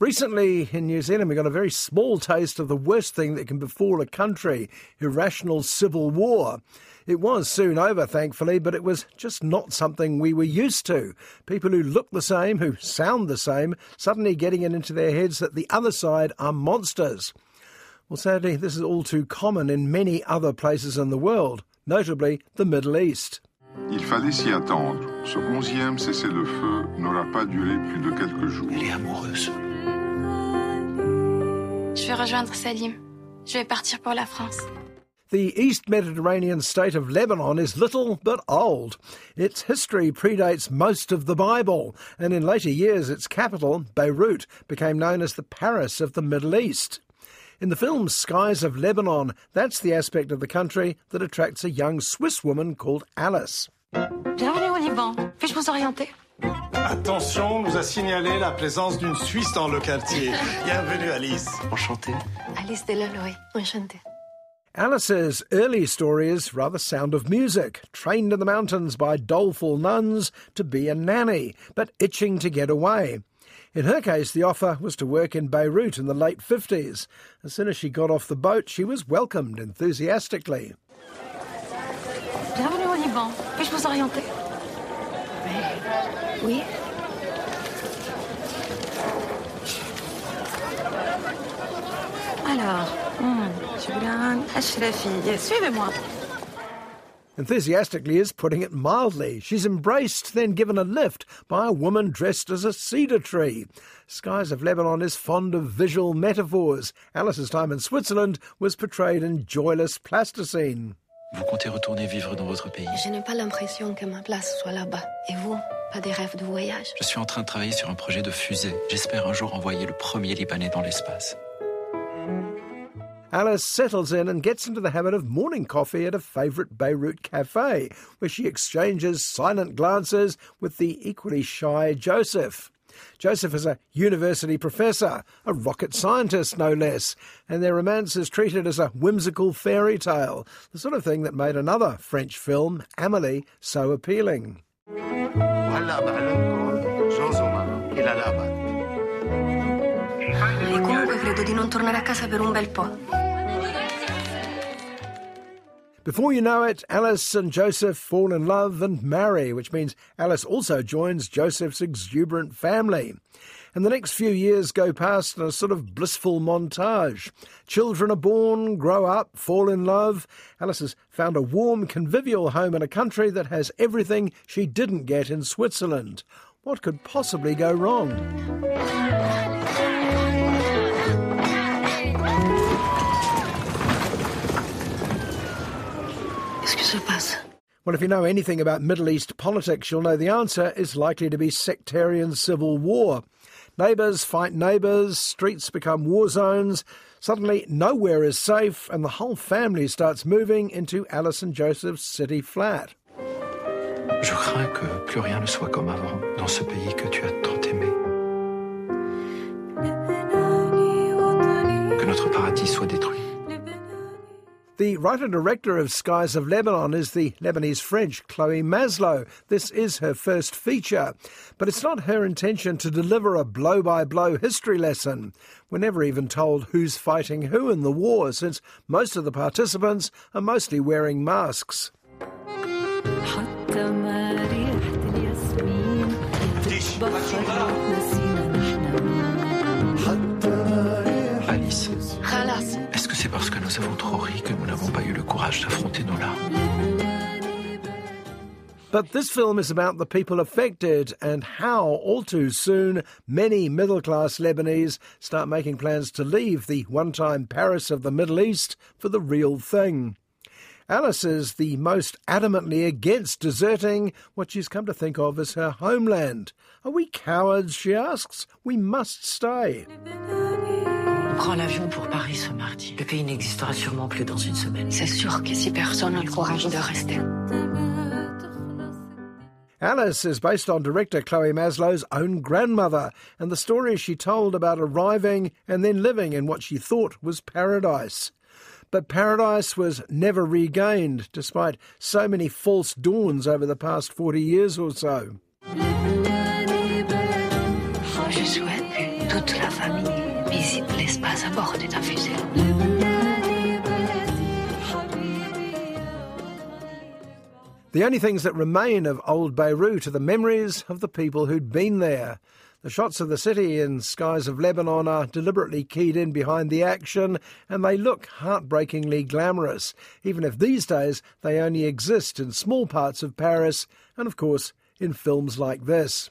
Recently in New Zealand, we got a very small taste of the worst thing that can befall a country irrational civil war. It was soon over, thankfully, but it was just not something we were used to. People who look the same, who sound the same, suddenly getting it into their heads that the other side are monsters. Well, sadly, this is all too common in many other places in the world, notably the Middle East. Il fallait s'y attendre. Ce onzième cessez-le-feu n'aura pas duré plus de quelques jours. Elle est amoureuse. Je vais rejoindre Salim. Je vais partir pour la France. The East Mediterranean state of Lebanon is little but old. Its history predates most of the Bible, and in later years its capital, Beirut, became known as the Paris of the Middle East. In the film Skies of Lebanon, that's the aspect of the country that attracts a young Swiss woman called Alice. Bienvenue au Liban. Puis-je vous orienter Attention, nous a signalé la présence d'une Suisse dans le quartier. Bienvenue, Alice. Enchanté. Alice Delaloy. Enchantée. Alice's early story is rather sound of music, trained in the mountains by doleful nuns to be a nanny, but itching to get away. In her case, the offer was to work in Beirut in the late 50s. As soon as she got off the boat, she was welcomed enthusiastically. Bienvenue au Liban. Puis-je vous orienter Oui. Alors, Shukran, Ashrafi, suivez-moi. Enthusiastically is putting it mildly. She's embraced, then given a lift by a woman dressed as a cedar tree. Skies of Lebanon is fond of visual metaphors. Alice's time in Switzerland was portrayed in joyless plasticine. Vous comptez retourner vivre dans votre pays Je n'ai pas l'impression que ma place soit là-bas. Et vous Pas des rêves de voyage Je suis en train de travailler sur un projet de fusée. J'espère un jour envoyer le premier Libanais dans l'espace. Alice settles in and gets into the habit of morning coffee at a favourite Beirut cafe, where she exchanges silent glances with the equally shy Joseph. Joseph is a university professor, a rocket scientist no less, and their romance is treated as a whimsical fairy tale, the sort of thing that made another French film, Amelie, so appealing. Before you know it, Alice and Joseph fall in love and marry, which means Alice also joins Joseph's exuberant family. And the next few years go past in a sort of blissful montage. Children are born, grow up, fall in love. Alice has found a warm, convivial home in a country that has everything she didn't get in Switzerland. What could possibly go wrong? Qu'est-ce que se passe Well, if you know anything about Middle East politics, you'll know the answer is likely to be sectarian civil war. Neighbours fight neighbours, streets become war zones. Suddenly, nowhere is safe, and the whole family starts moving into Alice and Joseph's city flat. Je crains que plus rien ne soit comme avant dans ce pays que tu as tant aimé. Que notre paradis soit détruit. The writer director of Skies of Lebanon is the Lebanese French Chloe Mazlo. This is her first feature, but it's not her intention to deliver a blow by blow history lesson. We're never even told who's fighting who in the war, since most of the participants are mostly wearing masks. C'est parce que nous avons trop ri que nous n'avons pas eu le courage d'affronter nos larmes But this film is about the people affected and how, all too soon, many middle class Lebanese start making plans to leave the one time Paris of the Middle East for the real thing. Alice is the most adamantly against deserting what she's come to think of as her homeland. Are we cowards, she asks? We must stay. On prend l'avion pour Paris ce mardi. Le pays n'existera sûrement plus dans une semaine. C'est sûr que si personne n'a le courage de rester. Alice is based on director Chloe Mazlo's own grandmother and the story she told about arriving and then living in what she thought was paradise. But paradise was never regained, despite so many false dawns over the past 40 years or so. Je visite l'espace à bord de ta fusée. The only things that remain of old Beirut are the memories of the people who'd been there. The shots of the city and skies of Lebanon are deliberately keyed in behind the action, and they look heartbreakingly glamorous, even if these days they only exist in small parts of Paris and, of course, in films like this.